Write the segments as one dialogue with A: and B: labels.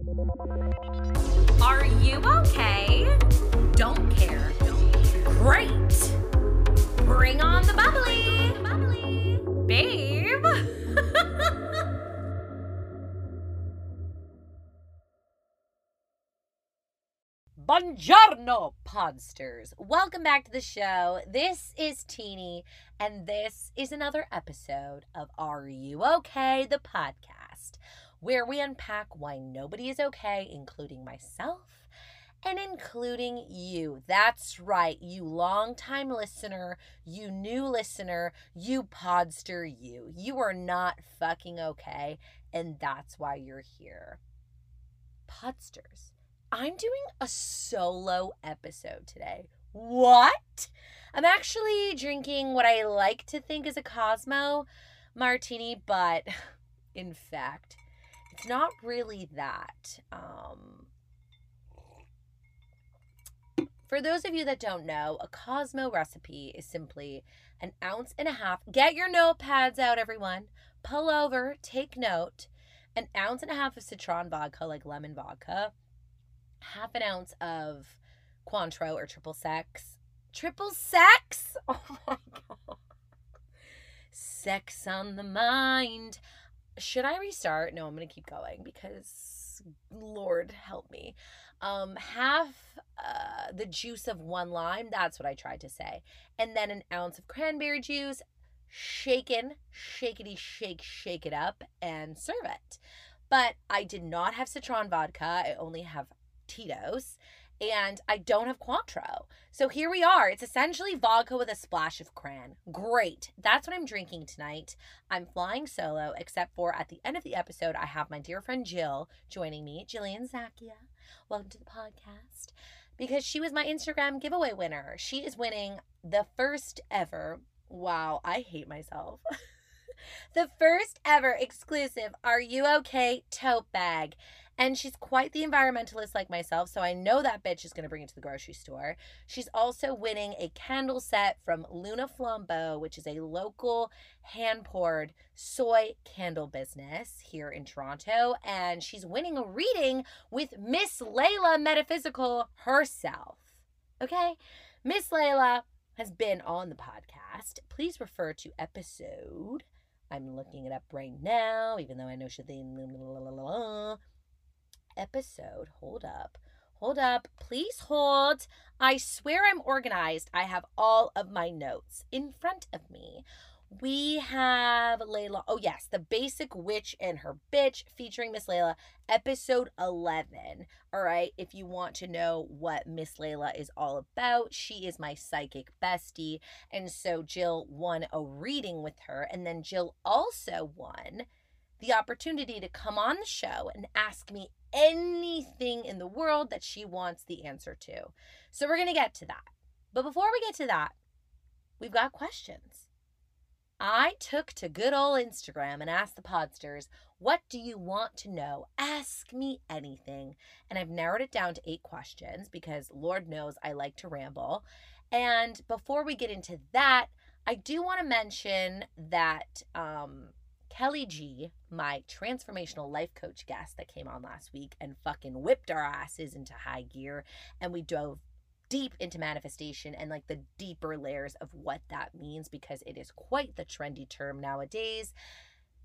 A: Are you okay? Don't care. Great. Bring on the bubbly. bubbly. Babe.
B: Buongiorno, podsters. Welcome back to the show. This is Teeny, and this is another episode of Are You Okay? The podcast, where we unpack why nobody is okay, including myself and including you. That's right, you longtime listener, you new listener, you podster, you. You are not fucking okay, and that's why you're here. Podsters. I'm doing a solo episode today. What? I'm actually drinking what I like to think is a Cosmo martini, but in fact, it's not really that. Um, for those of you that don't know, a Cosmo recipe is simply an ounce and a half. Get your notepads out, everyone. Pull over, take note. An ounce and a half of citron vodka, like lemon vodka half an ounce of Cointreau or triple sex. Triple sex? Oh my god. Sex on the mind. Should I restart? No, I'm going to keep going because Lord help me. Um, half uh, the juice of one lime, that's what I tried to say. And then an ounce of cranberry juice, shaken, shakety shake, shake it up, and serve it. But I did not have citron vodka. I only have Tito's and I don't have Cointreau. So here we are. It's essentially vodka with a splash of cran. Great. That's what I'm drinking tonight. I'm flying solo, except for at the end of the episode, I have my dear friend Jill joining me, Jillian Zakia. Welcome to the podcast. Because she was my Instagram giveaway winner. She is winning the first ever, wow, I hate myself. the first ever exclusive Are You Okay tote bag. And she's quite the environmentalist like myself, so I know that bitch is going to bring it to the grocery store. She's also winning a candle set from Luna Flambeau, which is a local hand poured soy candle business here in Toronto. And she's winning a reading with Miss Layla Metaphysical herself. Okay? Miss Layla has been on the podcast. Please refer to episode. I'm looking it up right now, even though I know she's episode. Hold up. Hold up. Please hold. I swear I'm organized. I have all of my notes in front of me. We have Layla. Oh, yes, The Basic Witch and Her Bitch featuring Miss Layla, episode 11. All right, if you want to know what Miss Layla is all about, she is my psychic bestie. And so Jill won a reading with her. And then Jill also won the opportunity to come on the show and ask me anything in the world that she wants the answer to. So we're going to get to that. But before we get to that, we've got questions. I took to good old Instagram and asked the podsters, what do you want to know? Ask me anything. And I've narrowed it down to eight questions because Lord knows I like to ramble. And before we get into that, I do want to mention that um, Kelly G, my transformational life coach guest that came on last week and fucking whipped our asses into high gear. And we dove deep into manifestation and like the deeper layers of what that means because it is quite the trendy term nowadays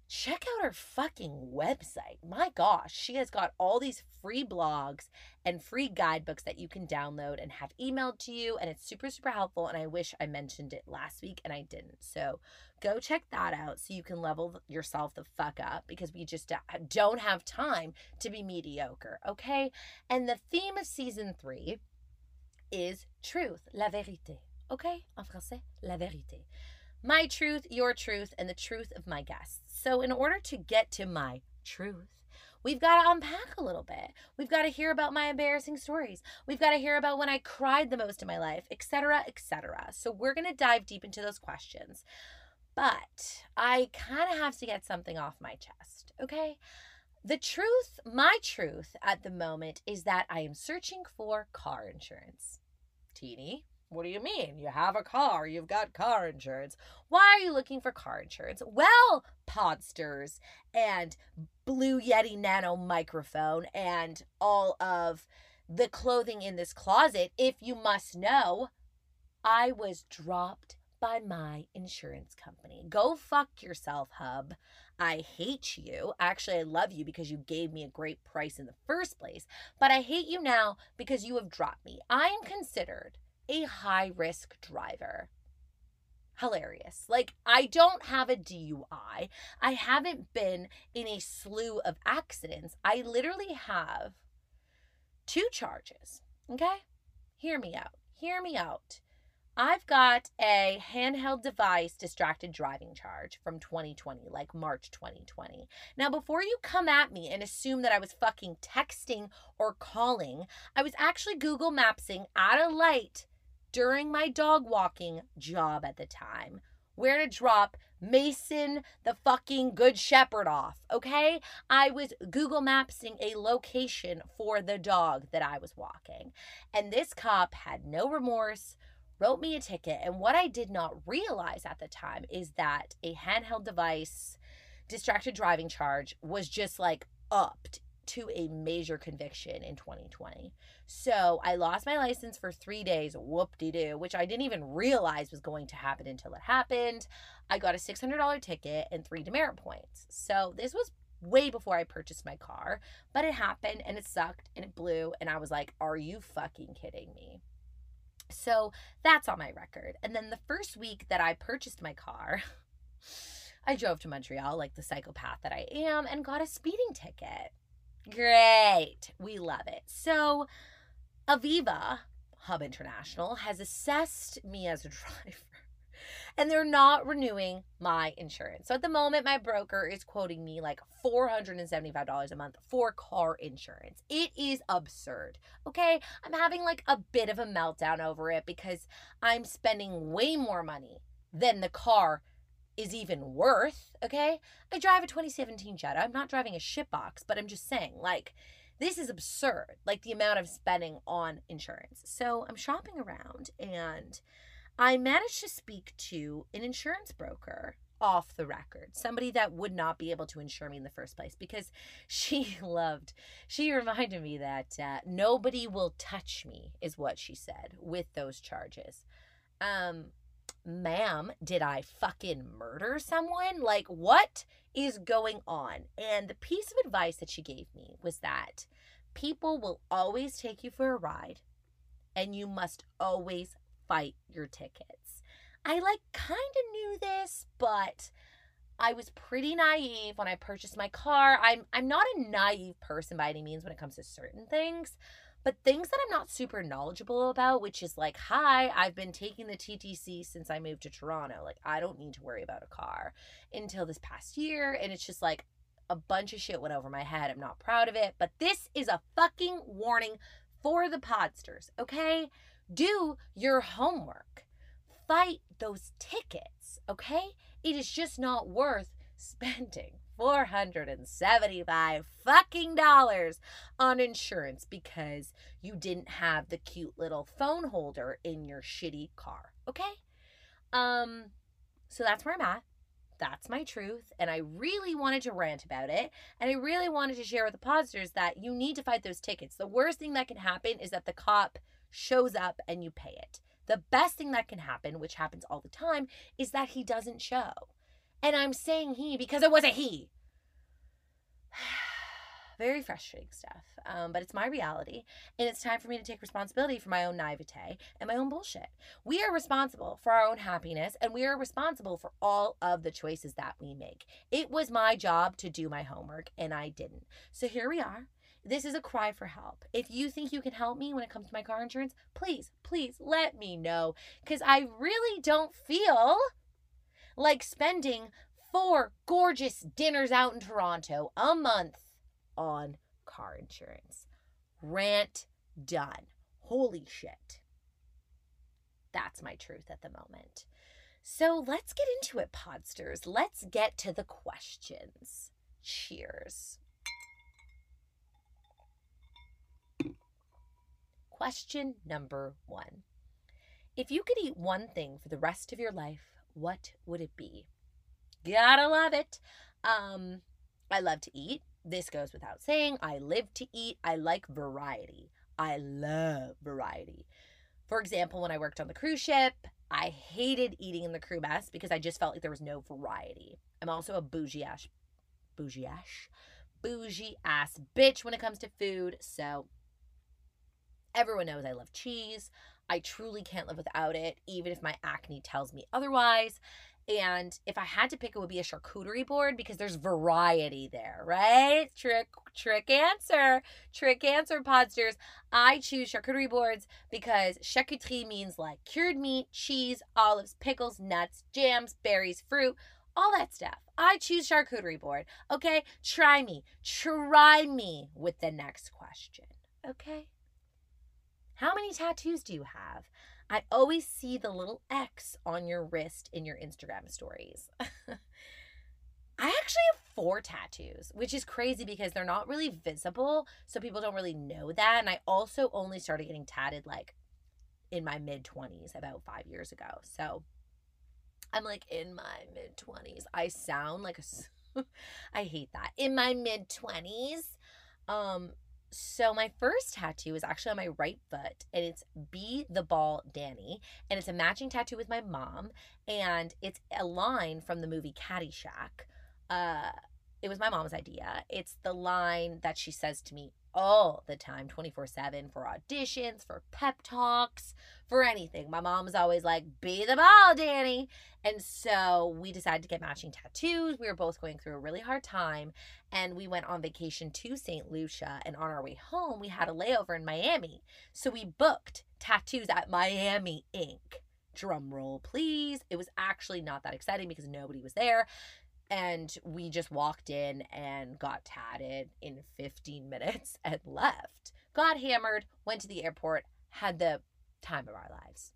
B: check out her fucking website. My gosh, she has got all these free blogs and free guidebooks that you can download and have emailed to you. And it's super, super helpful. And I wish I mentioned it last week and I didn't. So go check that out so you can level yourself the fuck up because we just don't have time to be mediocre. Okay. And the theme of season three is truth, la vérité. Okay? En français, la vérité my truth, your truth, and the truth of my guests. So, in order to get to my truth, we've got to unpack a little bit. We've got to hear about my embarrassing stories. We've got to hear about when I cried the most in my life, etc., etc. So, we're going to dive deep into those questions. But I kind of have to get something off my chest, okay? The truth, my truth at the moment is that I am searching for car insurance. Teeny, What do you mean? You have a car, you've got car insurance. Why are you looking for car insurance? Well, Podsters and Blue Yeti Nano microphone and all of the clothing in this closet, if you must know, I was dropped by my insurance company. Go fuck yourself, hub. I hate you. Actually, I love you because you gave me a great price in the first place, but I hate you now because you have dropped me. I am considered a high risk driver. Hilarious. Like, I don't have a DUI. I haven't been in a slew of accidents. I literally have two charges. Okay? Hear me out. Hear me out. I've got a handheld device distracted driving charge from 2020, like March 2020. Now, before you come at me and assume that I was fucking texting or calling, I was actually Google Mapsing at a light during my dog walking job at the time where to drop Mason the fucking Good Shepherd off, okay? I was Google Mapsing a location for the dog that I was walking. And this cop had no remorse, wrote me a ticket. And what I did not realize at the time is that a handheld device distracted driving charge was just like upped to a major conviction in 2020. So I lost my license for three days, whoop de doo, which I didn't even realize was going to happen until it happened. I got a $600 ticket and three demerit points. So this was way before I purchased my car, but it happened and it sucked and it blew. And I was like, are you fucking kidding me? So that's on my record. And then the first week that I purchased my car, I drove to Montreal like the psychopath that I am and got a speeding ticket. Great. We love it. So, Aviva Hub International has assessed me as a driver and they're not renewing my insurance. So at the moment, my broker is quoting me like $475 a month for car insurance. It is absurd. Okay. I'm having like a bit of a meltdown over it because I'm spending way more money than the car is even worth. Okay. I drive a 2017 Jetta. I'm not driving a shitbox, but I'm just saying, like, this is absurd, like the amount of spending on insurance. So I'm shopping around and I managed to speak to an insurance broker off the record, somebody that would not be able to insure me in the first place because she loved, she reminded me that uh, nobody will touch me, is what she said with those charges. Um, ma'am, did I fucking murder someone? Like, what is going on? And the piece of advice that she gave me was that people will always take you for a ride and you must always fight your tickets. I like kind of knew this, but I was pretty naive when I purchased my car. I'm I'm not a naive person by any means when it comes to certain things, but things that I'm not super knowledgeable about, which is like, hi, I've been taking the TTC since I moved to Toronto. Like I don't need to worry about a car until this past year, and it's just like a bunch of shit went over my head. I'm not proud of it, but this is a fucking warning for the podsters, okay? Do your homework. Fight those tickets, okay? It is just not worth spending 475 fucking dollars on insurance because you didn't have the cute little phone holder in your shitty car, okay? Um so that's where I'm at. That's my truth. And I really wanted to rant about it. And I really wanted to share with the podsters that you need to fight those tickets. The worst thing that can happen is that the cop shows up and you pay it. The best thing that can happen, which happens all the time, is that he doesn't show. And I'm saying he because it was a he. Very frustrating stuff. Um, but it's my reality. And it's time for me to take responsibility for my own naivete and my own bullshit. We are responsible for our own happiness and we are responsible for all of the choices that we make. It was my job to do my homework and I didn't. So here we are. This is a cry for help. If you think you can help me when it comes to my car insurance, please, please let me know. Because I really don't feel like spending four gorgeous dinners out in Toronto a month on car insurance. Rant done. Holy shit. That's my truth at the moment. So let's get into it, podsters. Let's get to the questions. Cheers. Question number one If you could eat one thing for the rest of your life, what would it be? Gotta love it. Um, I love to eat. This goes without saying. I live to eat. I like variety. I love variety. For example, when I worked on the cruise ship, I hated eating in the crew mess because I just felt like there was no variety. I'm also a bougie ass, bougie ass, bougie ass bitch when it comes to food. So everyone knows I love cheese. I truly can't live without it, even if my acne tells me otherwise. And if I had to pick, it would be a charcuterie board because there's variety there, right? Trick, trick answer, trick answer, podsters. I choose charcuterie boards because charcuterie means like cured meat, cheese, olives, pickles, nuts, jams, berries, fruit, all that stuff. I choose charcuterie board. Okay, try me, try me with the next question. Okay. How many tattoos do you have? I always see the little X on your wrist in your Instagram stories. I actually have four tattoos, which is crazy because they're not really visible. So people don't really know that. And I also only started getting tatted like in my mid 20s about five years ago. So I'm like in my mid 20s. I sound like a. I hate that. In my mid 20s. Um, so my first tattoo is actually on my right foot and it's Be the Ball Danny and it's a matching tattoo with my mom and it's a line from the movie Caddyshack. Uh it was my mom's idea. It's the line that she says to me all the time 24 7 for auditions, for pep talks, for anything. My mom was always like, be the ball, Danny. And so we decided to get matching tattoos. We were both going through a really hard time. And we went on vacation to St. Lucia. And on our way home, we had a layover in Miami. So we booked tattoos at Miami Ink. Drum roll, please. It was actually not that exciting because nobody was there and we just walked in and got tatted in 15 minutes and left. Got hammered, went to the airport, had the time of our lives.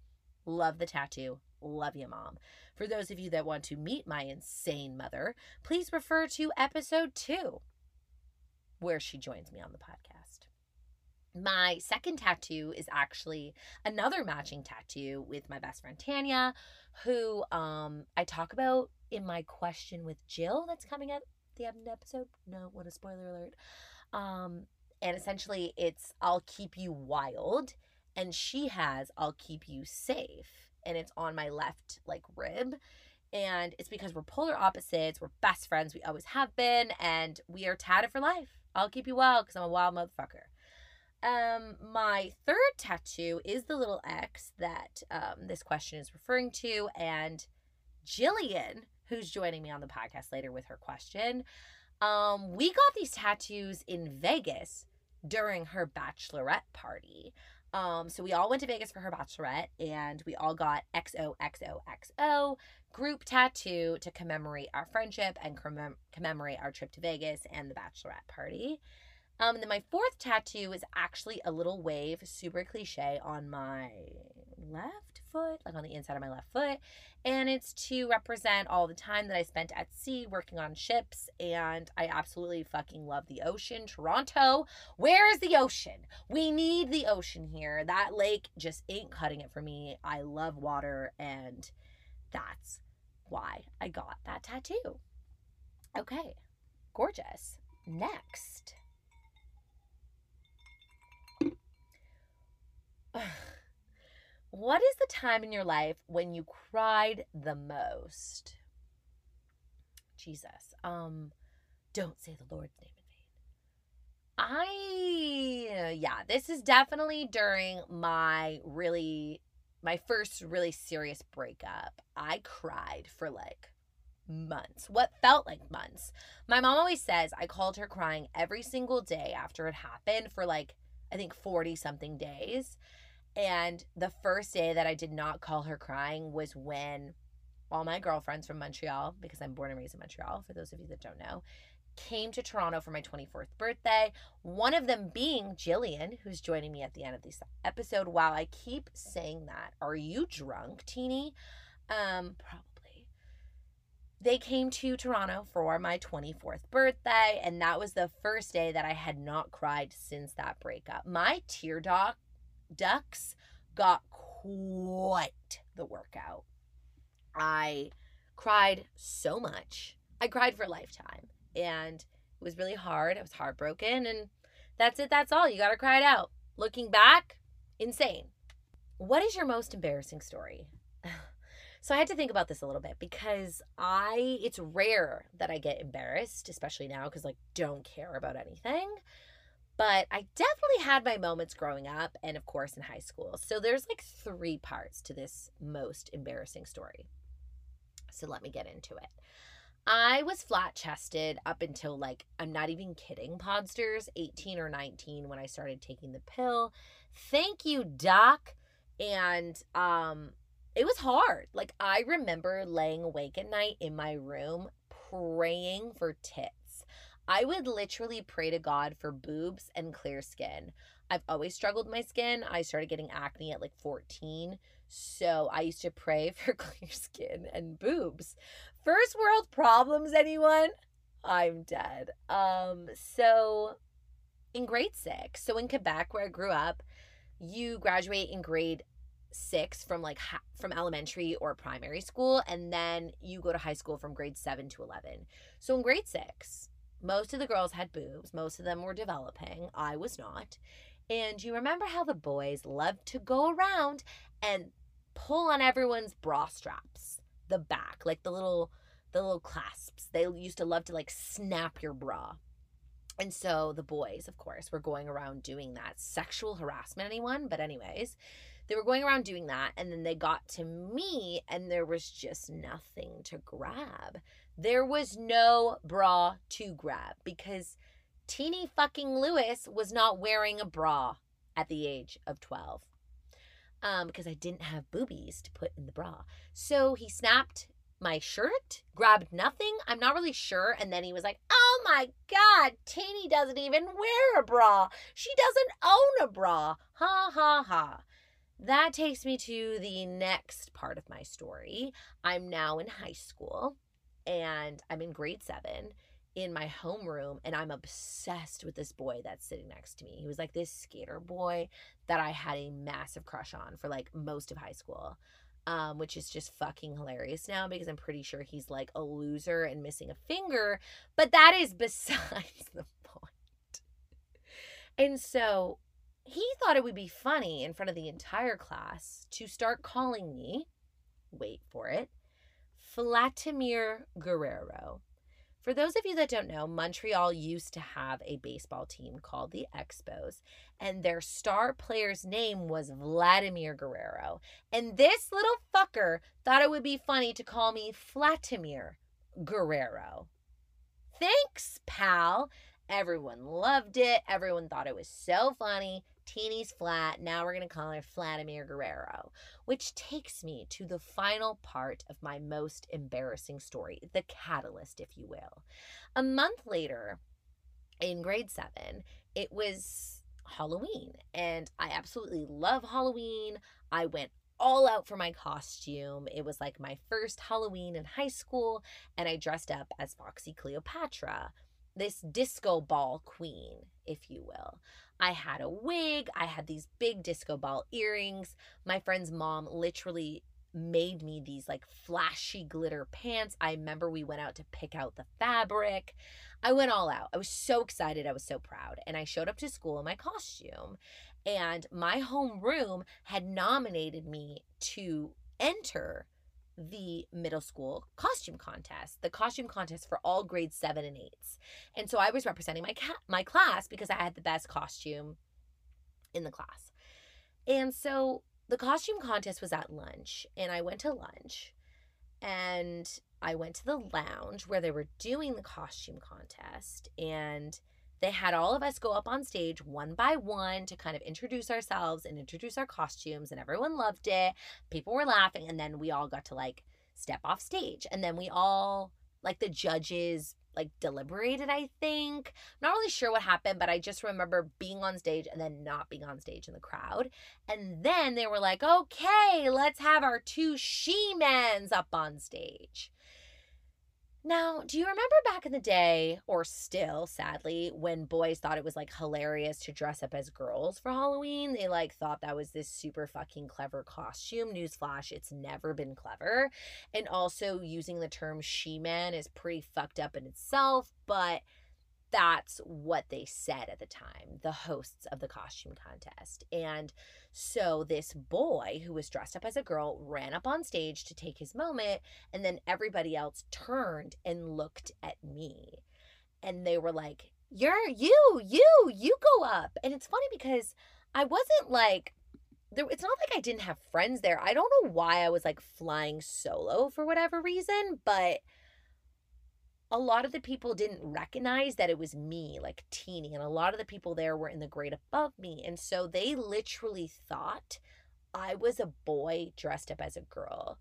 B: Love the tattoo. Love you, mom. For those of you that want to meet my insane mother, please refer to episode two, where she joins me on the podcast. My second tattoo is actually another matching tattoo with my best friend Tanya, who um, I talk about in my question with Jill that's coming up the end episode. No, what a spoiler alert. Um, and essentially it's I'll keep you wild and she has I'll keep you safe and it's on my left like rib and it's because we're polar opposites, we're best friends, we always have been and we are tatted for life. I'll keep you wild cuz I'm a wild motherfucker. Um my third tattoo is the little X that um this question is referring to and Jillian who's joining me on the podcast later with her question. Um, we got these tattoos in Vegas during her bachelorette party. Um, so we all went to Vegas for her bachelorette and we all got XOXOXO group tattoo to commemorate our friendship and commem- commemorate our trip to Vegas and the bachelorette party. Um, and then my fourth tattoo is actually a little wave, super cliche, on my left foot, like on the inside of my left foot. And it's to represent all the time that I spent at sea working on ships. And I absolutely fucking love the ocean. Toronto, where is the ocean? We need the ocean here. That lake just ain't cutting it for me. I love water, and that's why I got that tattoo. Okay, gorgeous. Next. What is the time in your life when you cried the most? Jesus. Um don't say the Lord's name in vain. I yeah, this is definitely during my really my first really serious breakup. I cried for like months, what felt like months. My mom always says I called her crying every single day after it happened for like I think 40 something days. And the first day that I did not call her crying was when all my girlfriends from Montreal, because I'm born and raised in Montreal, for those of you that don't know, came to Toronto for my 24th birthday. One of them being Jillian, who's joining me at the end of this episode. While I keep saying that. Are you drunk, Teeny? Um, probably. They came to Toronto for my 24th birthday, and that was the first day that I had not cried since that breakup. My tear duct ducks got quite the workout. I cried so much. I cried for a lifetime. And it was really hard. I was heartbroken. And that's it. That's all. You got to cry it out. Looking back, insane. What is your most embarrassing story? So I had to think about this a little bit because I it's rare that I get embarrassed, especially now cuz like don't care about anything. But I definitely had my moments growing up and of course in high school. So there's like three parts to this most embarrassing story. So let me get into it. I was flat chested up until like, I'm not even kidding, Podsters, 18 or 19 when I started taking the pill. Thank you, Doc. And um, it was hard. Like, I remember laying awake at night in my room praying for tits. I would literally pray to God for boobs and clear skin. I've always struggled with my skin. I started getting acne at like 14. So I used to pray for clear skin and boobs. First world problems, anyone? I'm dead. Um, so in grade six, so in Quebec, where I grew up, you graduate in grade six from like from elementary or primary school, and then you go to high school from grade seven to 11. So in grade six, most of the girls had boobs, most of them were developing. I was not. And you remember how the boys loved to go around and pull on everyone's bra straps, the back, like the little the little clasps. They used to love to like snap your bra. And so the boys, of course, were going around doing that. Sexual harassment, anyone? But, anyways, they were going around doing that. And then they got to me, and there was just nothing to grab. There was no bra to grab because teeny fucking Lewis was not wearing a bra at the age of 12 um, because I didn't have boobies to put in the bra. So he snapped my shirt, grabbed nothing. I'm not really sure. And then he was like, Oh my God, Teeny doesn't even wear a bra. She doesn't own a bra. Ha ha ha. That takes me to the next part of my story. I'm now in high school and I'm in grade seven in my homeroom and I'm obsessed with this boy that's sitting next to me. He was like this skater boy that I had a massive crush on for like most of high school um, which is just fucking hilarious now because I'm pretty sure he's like a loser and missing a finger. But that is besides the point. And so he thought it would be funny in front of the entire class to start calling me, wait for it, Vladimir Guerrero. For those of you that don't know, Montreal used to have a baseball team called the Expos, and their star player's name was Vladimir Guerrero. And this little fucker thought it would be funny to call me Vladimir Guerrero. Thanks, pal. Everyone loved it. Everyone thought it was so funny. Teeny's flat. Now we're going to call her Vladimir Guerrero, which takes me to the final part of my most embarrassing story, the catalyst, if you will. A month later, in grade seven, it was Halloween, and I absolutely love Halloween. I went all out for my costume. It was like my first Halloween in high school, and I dressed up as Foxy Cleopatra, this disco ball queen, if you will. I had a wig, I had these big disco ball earrings. My friend's mom literally made me these like flashy glitter pants. I remember we went out to pick out the fabric. I went all out. I was so excited. I was so proud. And I showed up to school in my costume. And my homeroom had nominated me to enter the middle school costume contest, the costume contest for all grades seven and eights. And so I was representing my ca- my class because I had the best costume in the class. And so the costume contest was at lunch, and I went to lunch, and I went to the lounge where they were doing the costume contest, and they had all of us go up on stage one by one to kind of introduce ourselves and introduce our costumes, and everyone loved it. People were laughing, and then we all got to like step off stage, and then we all like the judges like deliberated i think. I'm not really sure what happened but i just remember being on stage and then not being on stage in the crowd. And then they were like okay let's have our two she-mens up on stage Now, do you remember back in the day, or still, sadly, when boys thought it was like hilarious to dress up as girls for Halloween? They like thought that was this super fucking clever costume. Newsflash, it's never been clever. And also, using the term she man is pretty fucked up in itself, but that's what they said at the time, the hosts of the costume contest. And so this boy who was dressed up as a girl ran up on stage to take his moment, and then everybody else turned and looked at me. And they were like, You're you, you, you go up. And it's funny because I wasn't like, there, it's not like I didn't have friends there. I don't know why I was like flying solo for whatever reason, but a lot of the people didn't recognize that it was me, like teeny, and a lot of the people there were in the grade above me. And so they literally thought I was a boy dressed up as a girl.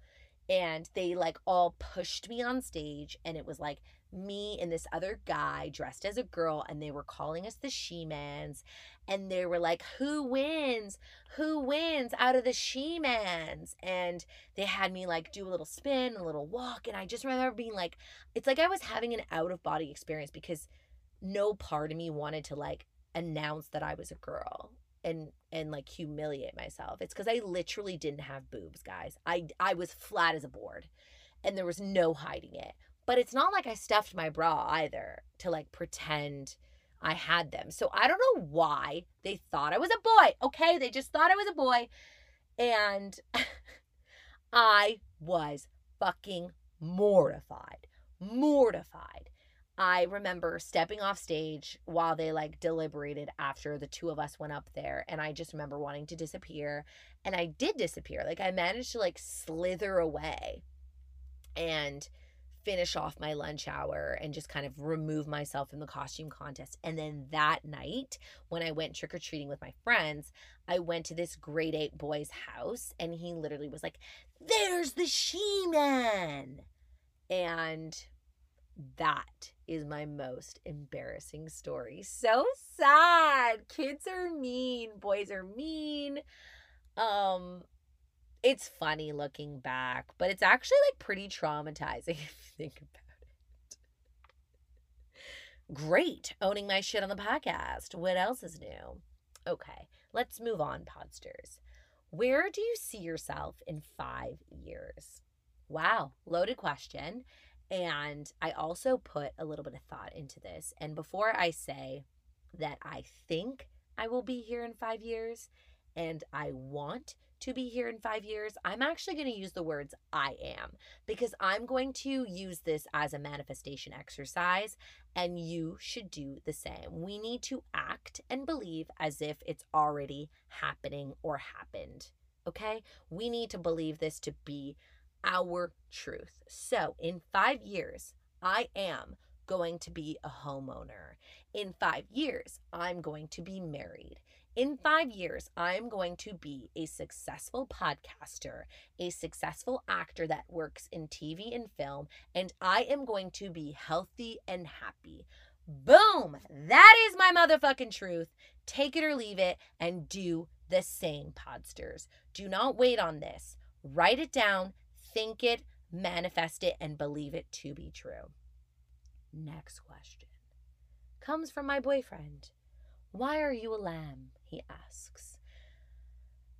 B: And they like all pushed me on stage, and it was like, me and this other guy dressed as a girl and they were calling us the she-mans and they were like who wins? Who wins out of the she-mans? And they had me like do a little spin a little walk and i just remember being like it's like i was having an out of body experience because no part of me wanted to like announce that i was a girl and and like humiliate myself. It's because i literally didn't have boobs guys. I i was flat as a board and there was no hiding it but it's not like I stuffed my bra either to like pretend I had them. So I don't know why they thought I was a boy. Okay, they just thought I was a boy. And I was fucking mortified. Mortified. I remember stepping off stage while they like deliberated after the two of us went up there. And I just remember wanting to disappear. And I did disappear. Like I managed to like slither away. And finish off my lunch hour and just kind of remove myself from the costume contest. And then that night, when I went trick or treating with my friends, I went to this grade eight boy's house and he literally was like, There's the She Man. And that is my most embarrassing story. So sad. Kids are mean, boys are mean. Um, it's funny looking back, but it's actually like pretty traumatizing if you think about it. Great, owning my shit on the podcast. What else is new? Okay, let's move on, podsters. Where do you see yourself in five years? Wow, loaded question. And I also put a little bit of thought into this. And before I say that I think I will be here in five years and I want to be here in five years, I'm actually going to use the words I am because I'm going to use this as a manifestation exercise and you should do the same. We need to act and believe as if it's already happening or happened. Okay? We need to believe this to be our truth. So in five years, I am going to be a homeowner. In five years, I'm going to be married. In five years, I'm going to be a successful podcaster, a successful actor that works in TV and film, and I am going to be healthy and happy. Boom! That is my motherfucking truth. Take it or leave it and do the same, podsters. Do not wait on this. Write it down, think it, manifest it, and believe it to be true. Next question comes from my boyfriend. Why are you a lamb? He asks.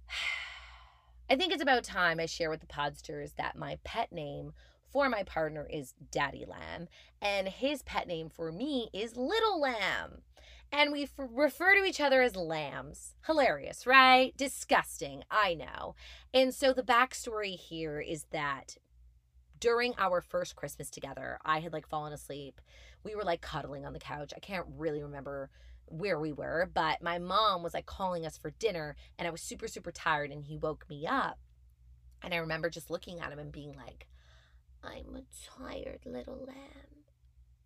B: I think it's about time I share with the podsters that my pet name for my partner is Daddy Lamb, and his pet name for me is Little Lamb. And we f- refer to each other as lambs. Hilarious, right? Disgusting, I know. And so the backstory here is that during our first Christmas together, I had like fallen asleep. We were like cuddling on the couch. I can't really remember where we were, but my mom was like calling us for dinner and I was super, super tired and he woke me up. And I remember just looking at him and being like, I'm a tired little lamb.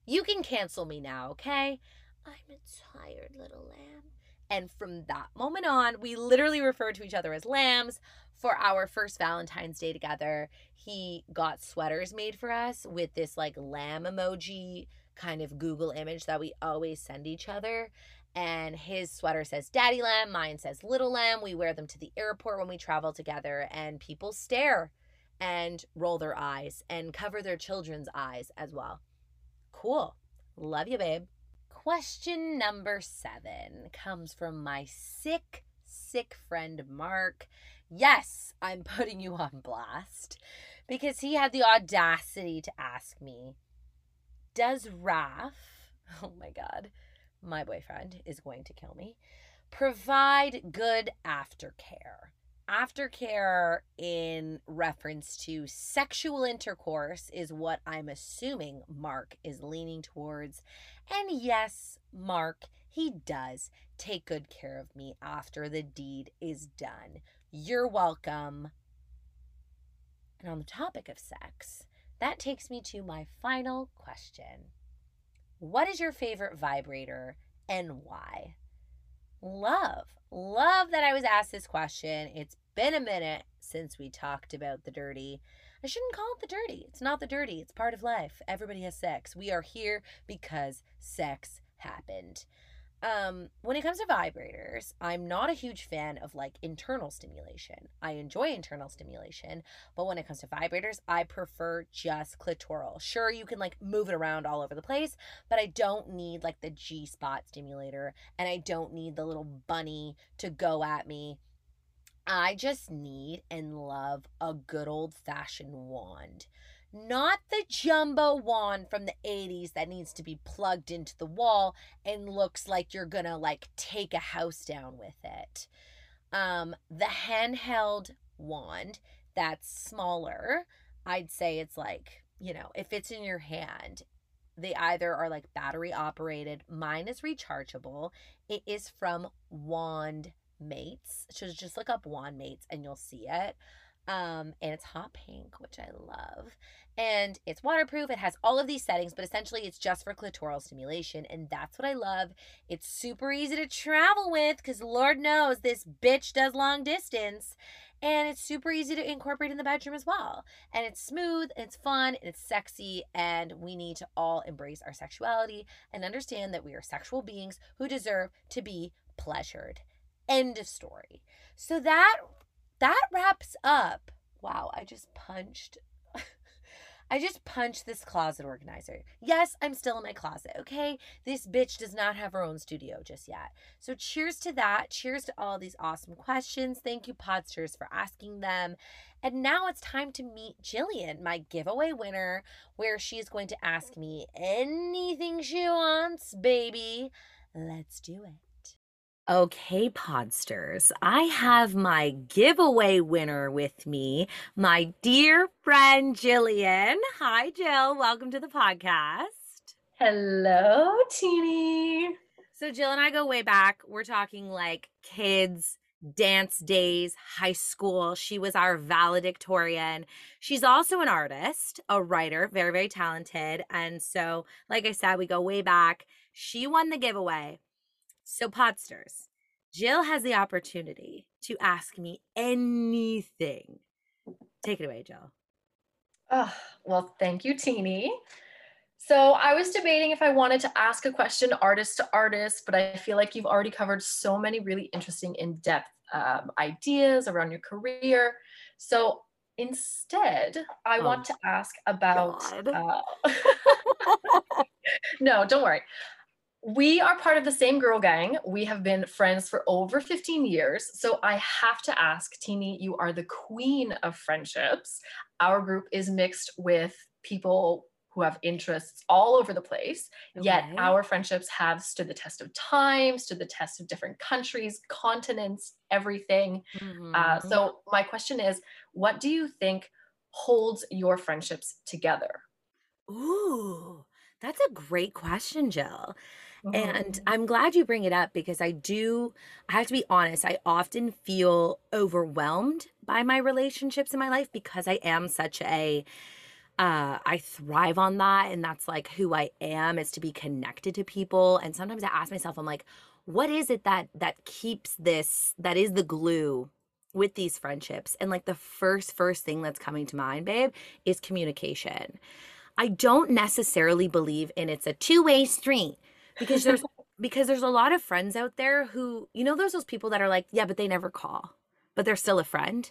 B: You can cancel me now, okay? I'm a tired little lamb. And from that moment on, we literally referred to each other as lambs. For our first Valentine's Day together, he got sweaters made for us with this like lamb emoji kind of Google image that we always send each other. And his sweater says Daddy Lamb, mine says Little Lamb. We wear them to the airport when we travel together, and people stare and roll their eyes and cover their children's eyes as well. Cool. Love you, babe. Question number seven comes from my sick, sick friend Mark. Yes, I'm putting you on blast because he had the audacity to ask me Does Raf, oh my God, my boyfriend is going to kill me, provide good aftercare? Aftercare in reference to sexual intercourse is what I'm assuming Mark is leaning towards. And yes, Mark, he does take good care of me after the deed is done. You're welcome. And on the topic of sex, that takes me to my final question What is your favorite vibrator and why? Love, love that I was asked this question. It's been a minute since we talked about the dirty. I shouldn't call it the dirty. It's not the dirty, it's part of life. Everybody has sex. We are here because sex happened. Um, when it comes to vibrators, I'm not a huge fan of like internal stimulation. I enjoy internal stimulation, but when it comes to vibrators, I prefer just clitoral. Sure, you can like move it around all over the place, but I don't need like the G spot stimulator and I don't need the little bunny to go at me. I just need and love a good old fashioned wand not the jumbo wand from the 80s that needs to be plugged into the wall and looks like you're gonna like take a house down with it. Um, the handheld wand that's smaller, I'd say it's like, you know, if it's in your hand, they either are like battery operated. Mine is rechargeable. It is from Wand Mates. So just look up Wand Mates and you'll see it. Um, and it's hot pink, which I love and it's waterproof. It has all of these settings, but essentially it's just for clitoral stimulation, and that's what I love. It's super easy to travel with because Lord knows this bitch does long distance. And it's super easy to incorporate in the bedroom as well. And it's smooth, and it's fun, and it's sexy, and we need to all embrace our sexuality and understand that we are sexual beings who deserve to be pleasured. End of story. So that that wraps up. Wow, I just punched I just punched this closet organizer. Yes, I'm still in my closet, okay? This bitch does not have her own studio just yet. So cheers to that. Cheers to all these awesome questions. Thank you, Podsters, for asking them. And now it's time to meet Jillian, my giveaway winner, where she is going to ask me anything she wants, baby. Let's do it. Okay, Podsters, I have my giveaway winner with me, my dear friend Jillian. Hi, Jill. Welcome to the podcast.
C: Hello, Teeny.
B: So, Jill and I go way back. We're talking like kids, dance days, high school. She was our valedictorian. She's also an artist, a writer, very, very talented. And so, like I said, we go way back. She won the giveaway. So, Podsters, Jill has the opportunity to ask me anything. Take it away, Jill.
C: Oh, well, thank you, Teeny. So I was debating if I wanted to ask a question artist to artist, but I feel like you've already covered so many really interesting, in depth um, ideas around your career. So instead, I oh, want to ask about. Uh, no, don't worry we are part of the same girl gang. We have been friends for over 15 years. So I have to ask, Teeny, you are the queen of friendships. Our group is mixed with people who have interests all over the place. Okay. Yet our friendships have stood the test of time, stood the test of different countries, continents, everything. Mm-hmm. Uh, so my question is, what do you think holds your friendships together?
B: Ooh, that's a great question, Jill. And mm-hmm. I'm glad you bring it up because I do, I have to be honest, I often feel overwhelmed by my relationships in my life because I am such a, uh, I thrive on that. And that's like who I am is to be connected to people. And sometimes I ask myself, I'm like, what is it that that keeps this that is the glue with these friendships and like the first first thing that's coming to mind babe is communication i don't necessarily believe in it's a two-way street because there's because there's a lot of friends out there who you know there's those people that are like yeah but they never call but they're still a friend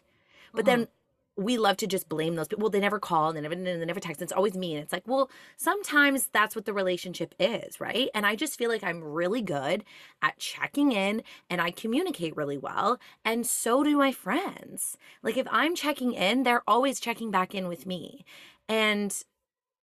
B: but uh-huh. then we love to just blame those people. Well, they never call and they never, they never text. It's always me. And it's like, well, sometimes that's what the relationship is, right? And I just feel like I'm really good at checking in and I communicate really well. And so do my friends. Like if I'm checking in, they're always checking back in with me. And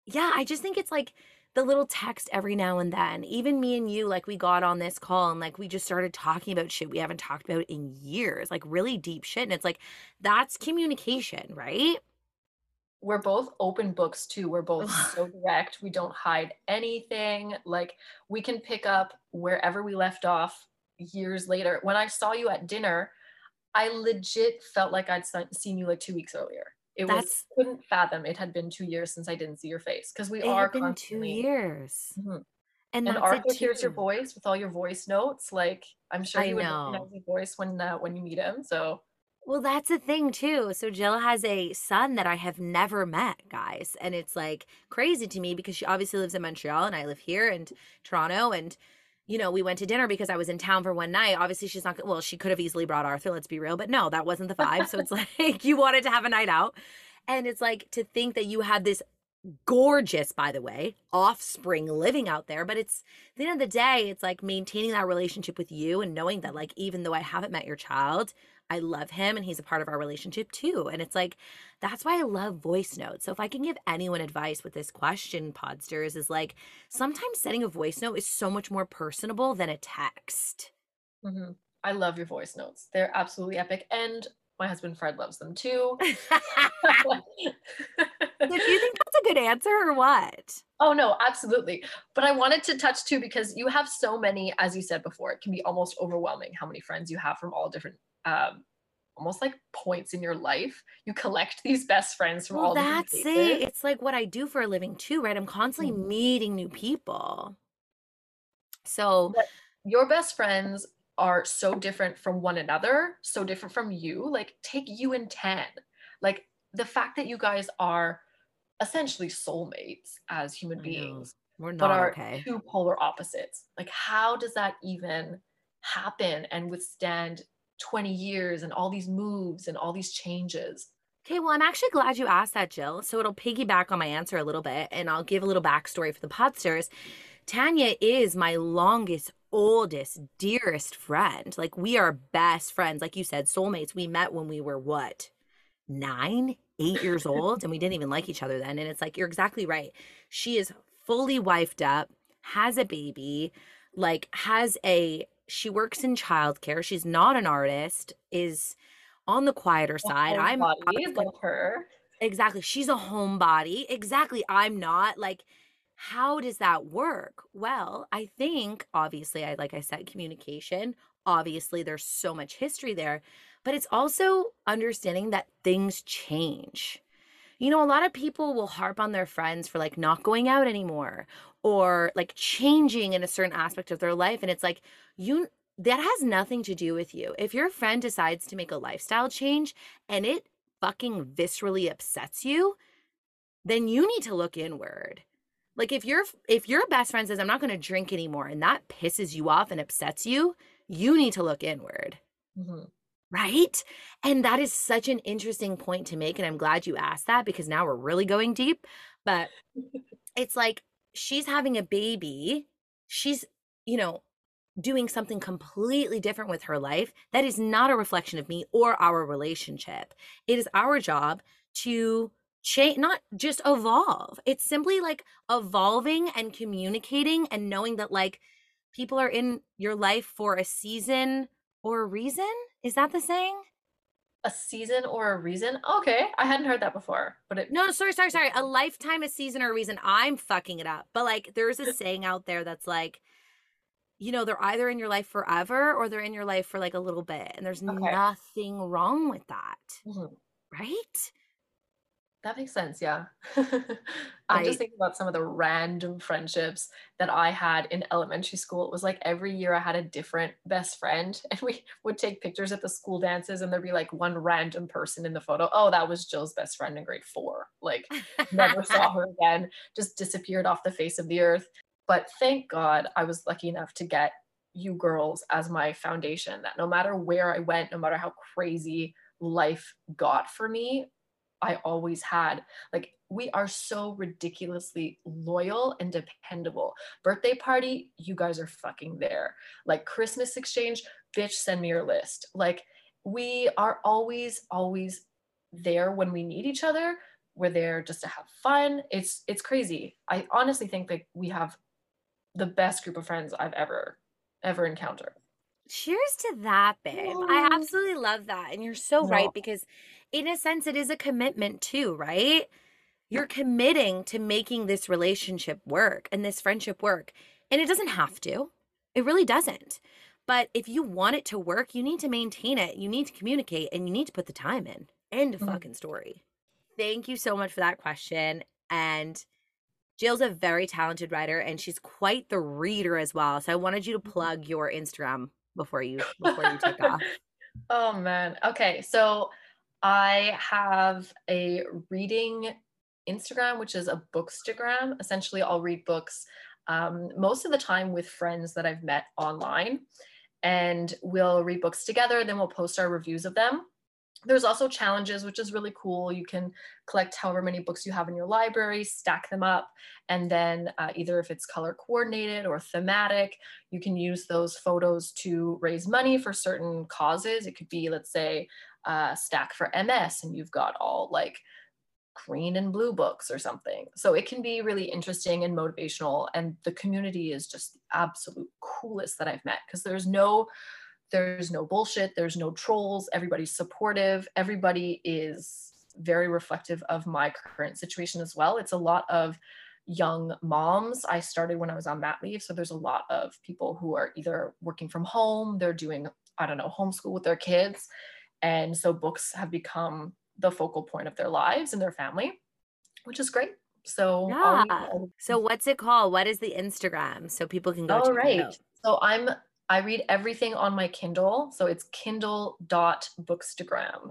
B: yeah, I just think it's like, the little text every now and then. Even me and you, like we got on this call and like we just started talking about shit we haven't talked about in years, like really deep shit. And it's like that's communication, right?
C: We're both open books too. We're both so direct. We don't hide anything. Like we can pick up wherever we left off years later. When I saw you at dinner, I legit felt like I'd seen you like two weeks earlier. It That's, was couldn't fathom it had been two years since I didn't see your face because we are
B: been two years.
C: Mm-hmm. And, and Arthur hears your voice with all your voice notes. Like I'm sure you would recognize your voice when uh, when you meet him. So
B: well, that's the thing too. So Jill has a son that I have never met, guys, and it's like crazy to me because she obviously lives in Montreal and I live here in Toronto and you know, we went to dinner because I was in town for one night. Obviously, she's not, well, she could have easily brought Arthur, let's be real, but no, that wasn't the vibe. so it's like you wanted to have a night out. And it's like to think that you had this gorgeous, by the way, offspring living out there. But it's the end of the day, it's like maintaining that relationship with you and knowing that, like, even though I haven't met your child, I love him and he's a part of our relationship too. And it's like, that's why I love voice notes. So if I can give anyone advice with this question, Podsters, is like sometimes sending a voice note is so much more personable than a text.
C: Mm-hmm. I love your voice notes. They're absolutely epic. And my husband Fred loves them too. do
B: you think that's a good answer or what?
C: Oh no, absolutely. But I wanted to touch too because you have so many, as you said before, it can be almost overwhelming how many friends you have from all different um, almost like points in your life. You collect these best friends from
B: well,
C: all
B: that's it. It's like what I do for a living too, right? I'm constantly mm-hmm. meeting new people. So
C: but your best friends are so different from one another, so different from you. Like take you and 10. Like the fact that you guys are essentially soulmates as human beings.
B: We're not but
C: are
B: okay.
C: two polar opposites. Like how does that even happen and withstand 20 years and all these moves and all these changes.
B: Okay, well, I'm actually glad you asked that, Jill. So it'll piggyback on my answer a little bit, and I'll give a little backstory for the podsters. Tanya is my longest, oldest, dearest friend. Like, we are best friends. Like you said, soulmates. We met when we were what, nine, eight years old, and we didn't even like each other then. And it's like, you're exactly right. She is fully wifed up, has a baby, like, has a she works in childcare. She's not an artist, is on the quieter side. I'm
C: love her.
B: Exactly. She's a homebody. Exactly. I'm not. Like, how does that work? Well, I think obviously I like I said communication. Obviously there's so much history there, but it's also understanding that things change. You know, a lot of people will harp on their friends for like not going out anymore or like changing in a certain aspect of their life. And it's like, you, that has nothing to do with you. If your friend decides to make a lifestyle change and it fucking viscerally upsets you, then you need to look inward. Like if your if your best friend says I'm not going to drink anymore and that pisses you off and upsets you, you need to look inward. Mm-hmm. Right? And that is such an interesting point to make and I'm glad you asked that because now we're really going deep, but it's like she's having a baby. She's, you know, doing something completely different with her life that is not a reflection of me or our relationship. It is our job to change, not just evolve. It's simply like evolving and communicating and knowing that like people are in your life for a season or a reason. Is that the saying?
C: a season or a reason. Okay, I hadn't heard that before, but it.
B: No, sorry, sorry, sorry. A lifetime, a season, or a reason. I'm fucking it up. But like, there's a saying out there that's like, you know, they're either in your life forever or they're in your life for like a little bit, and there's okay. nothing wrong with that, mm-hmm. right?
C: That makes sense. Yeah. I'm just thinking about some of the random friendships that I had in elementary school. It was like every year I had a different best friend, and we would take pictures at the school dances, and there'd be like one random person in the photo. Oh, that was Jill's best friend in grade four. Like, never saw her again, just disappeared off the face of the earth. But thank God I was lucky enough to get you girls as my foundation that no matter where I went, no matter how crazy life got for me, I always had. Like we are so ridiculously loyal and dependable. Birthday party, you guys are fucking there. Like Christmas exchange, bitch, send me your list. Like we are always, always there when we need each other. We're there just to have fun. It's it's crazy. I honestly think that we have the best group of friends I've ever ever encountered.
B: Cheers to that, babe. I absolutely love that. And you're so
C: Yeah.
B: right because, in a sense, it is a commitment too, right? You're committing to making this relationship work and this friendship work. And it doesn't have to, it really doesn't. But if you want it to work, you need to maintain it, you need to communicate, and you need to put the time in. End of
C: Mhm.
B: fucking story. Thank you so much for that question. And Jill's a very talented writer and she's quite the reader as well. So I wanted you to plug your Instagram before you before you take off.
C: Oh man. Okay. So I have a reading Instagram, which is a bookstagram. Essentially, I'll read books um, most of the time with friends that I've met online. And we'll read books together, then we'll post our reviews of them. There's also challenges, which is really cool. You can collect however many books you have in your library, stack them up, and then uh, either if it's color coordinated or thematic, you can use those photos to raise money for certain causes. It could be, let's say, stack for MS, and you've got all like green and blue books or something. So it can be really interesting and motivational. And the community is just the absolute coolest that I've met because there's no there's no bullshit, there's no trolls, everybody's supportive, everybody is very reflective of my current situation as well. It's a lot of young moms. I started when I was on mat leave. So there's a lot of people who are either working from home, they're doing, I don't know, homeschool with their kids. And so books have become the focal point of their lives and their family, which is great. So,
B: Yeah. So what's it called? What is the Instagram so people can go
C: all right. So I'm I read everything on my Kindle. So it's kindle.bookstagram.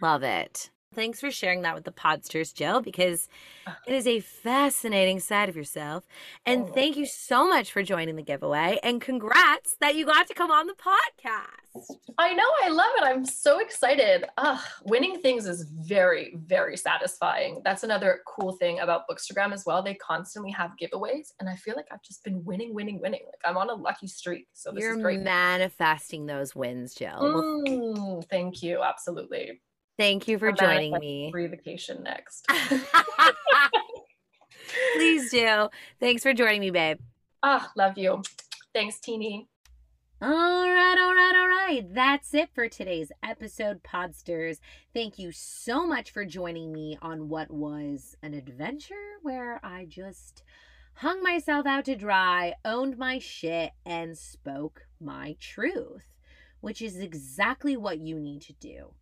B: Love it. Thanks for sharing that with the Podsters, Jill, because it is a fascinating side of yourself. And
C: Oh.
B: thank you so much for joining the giveaway. And congrats that you got to come on the podcast.
C: I know, I love it. I'm so excited. Ugh, winning things is very, very satisfying. That's another cool thing about Bookstagram as well. They constantly have giveaways, and I feel like I've just been winning, winning, winning. Like I'm on a lucky streak. So this
B: You're
C: is great.
B: manifesting those wins, Jill.
C: Mm, thank you. Absolutely.
B: Thank you for
C: I'm
B: joining me.
C: Free vacation next.
B: Please do. Thanks for joining me, babe.
C: ah, love you. Thanks, Teeny.
B: All right, all right, all right. That's it for today's episode, Podsters. Thank you so much for joining me on what was an adventure where I just hung myself out to dry, owned my shit, and spoke my truth, which is exactly what you need to do.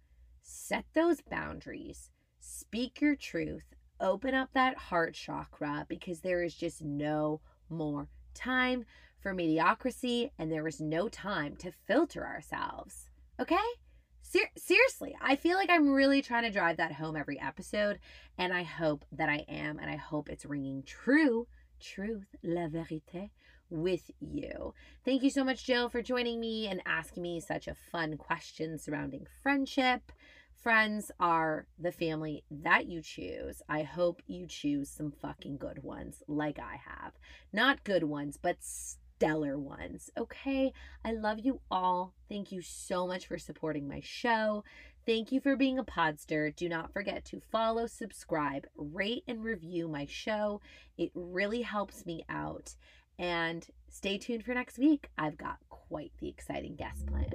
B: Set those boundaries, speak your truth, open up that heart chakra because there is just no more time for mediocrity and there is no time to filter ourselves. Okay? Ser- seriously, I feel like I'm really trying to drive that home every episode, and I hope that I am, and I hope it's ringing true, truth, la vérité, with you. Thank you so much, Jill, for joining me and asking me such a fun question surrounding friendship. Friends are the family that you choose. I hope you choose some fucking good ones, like I have. Not good ones, but stellar ones. Okay? I love you all. Thank you so much for supporting my show. Thank you for being a podster. Do not forget to follow, subscribe, rate, and review my show. It really helps me out. And stay tuned for next week. I've got quite the exciting guest planned.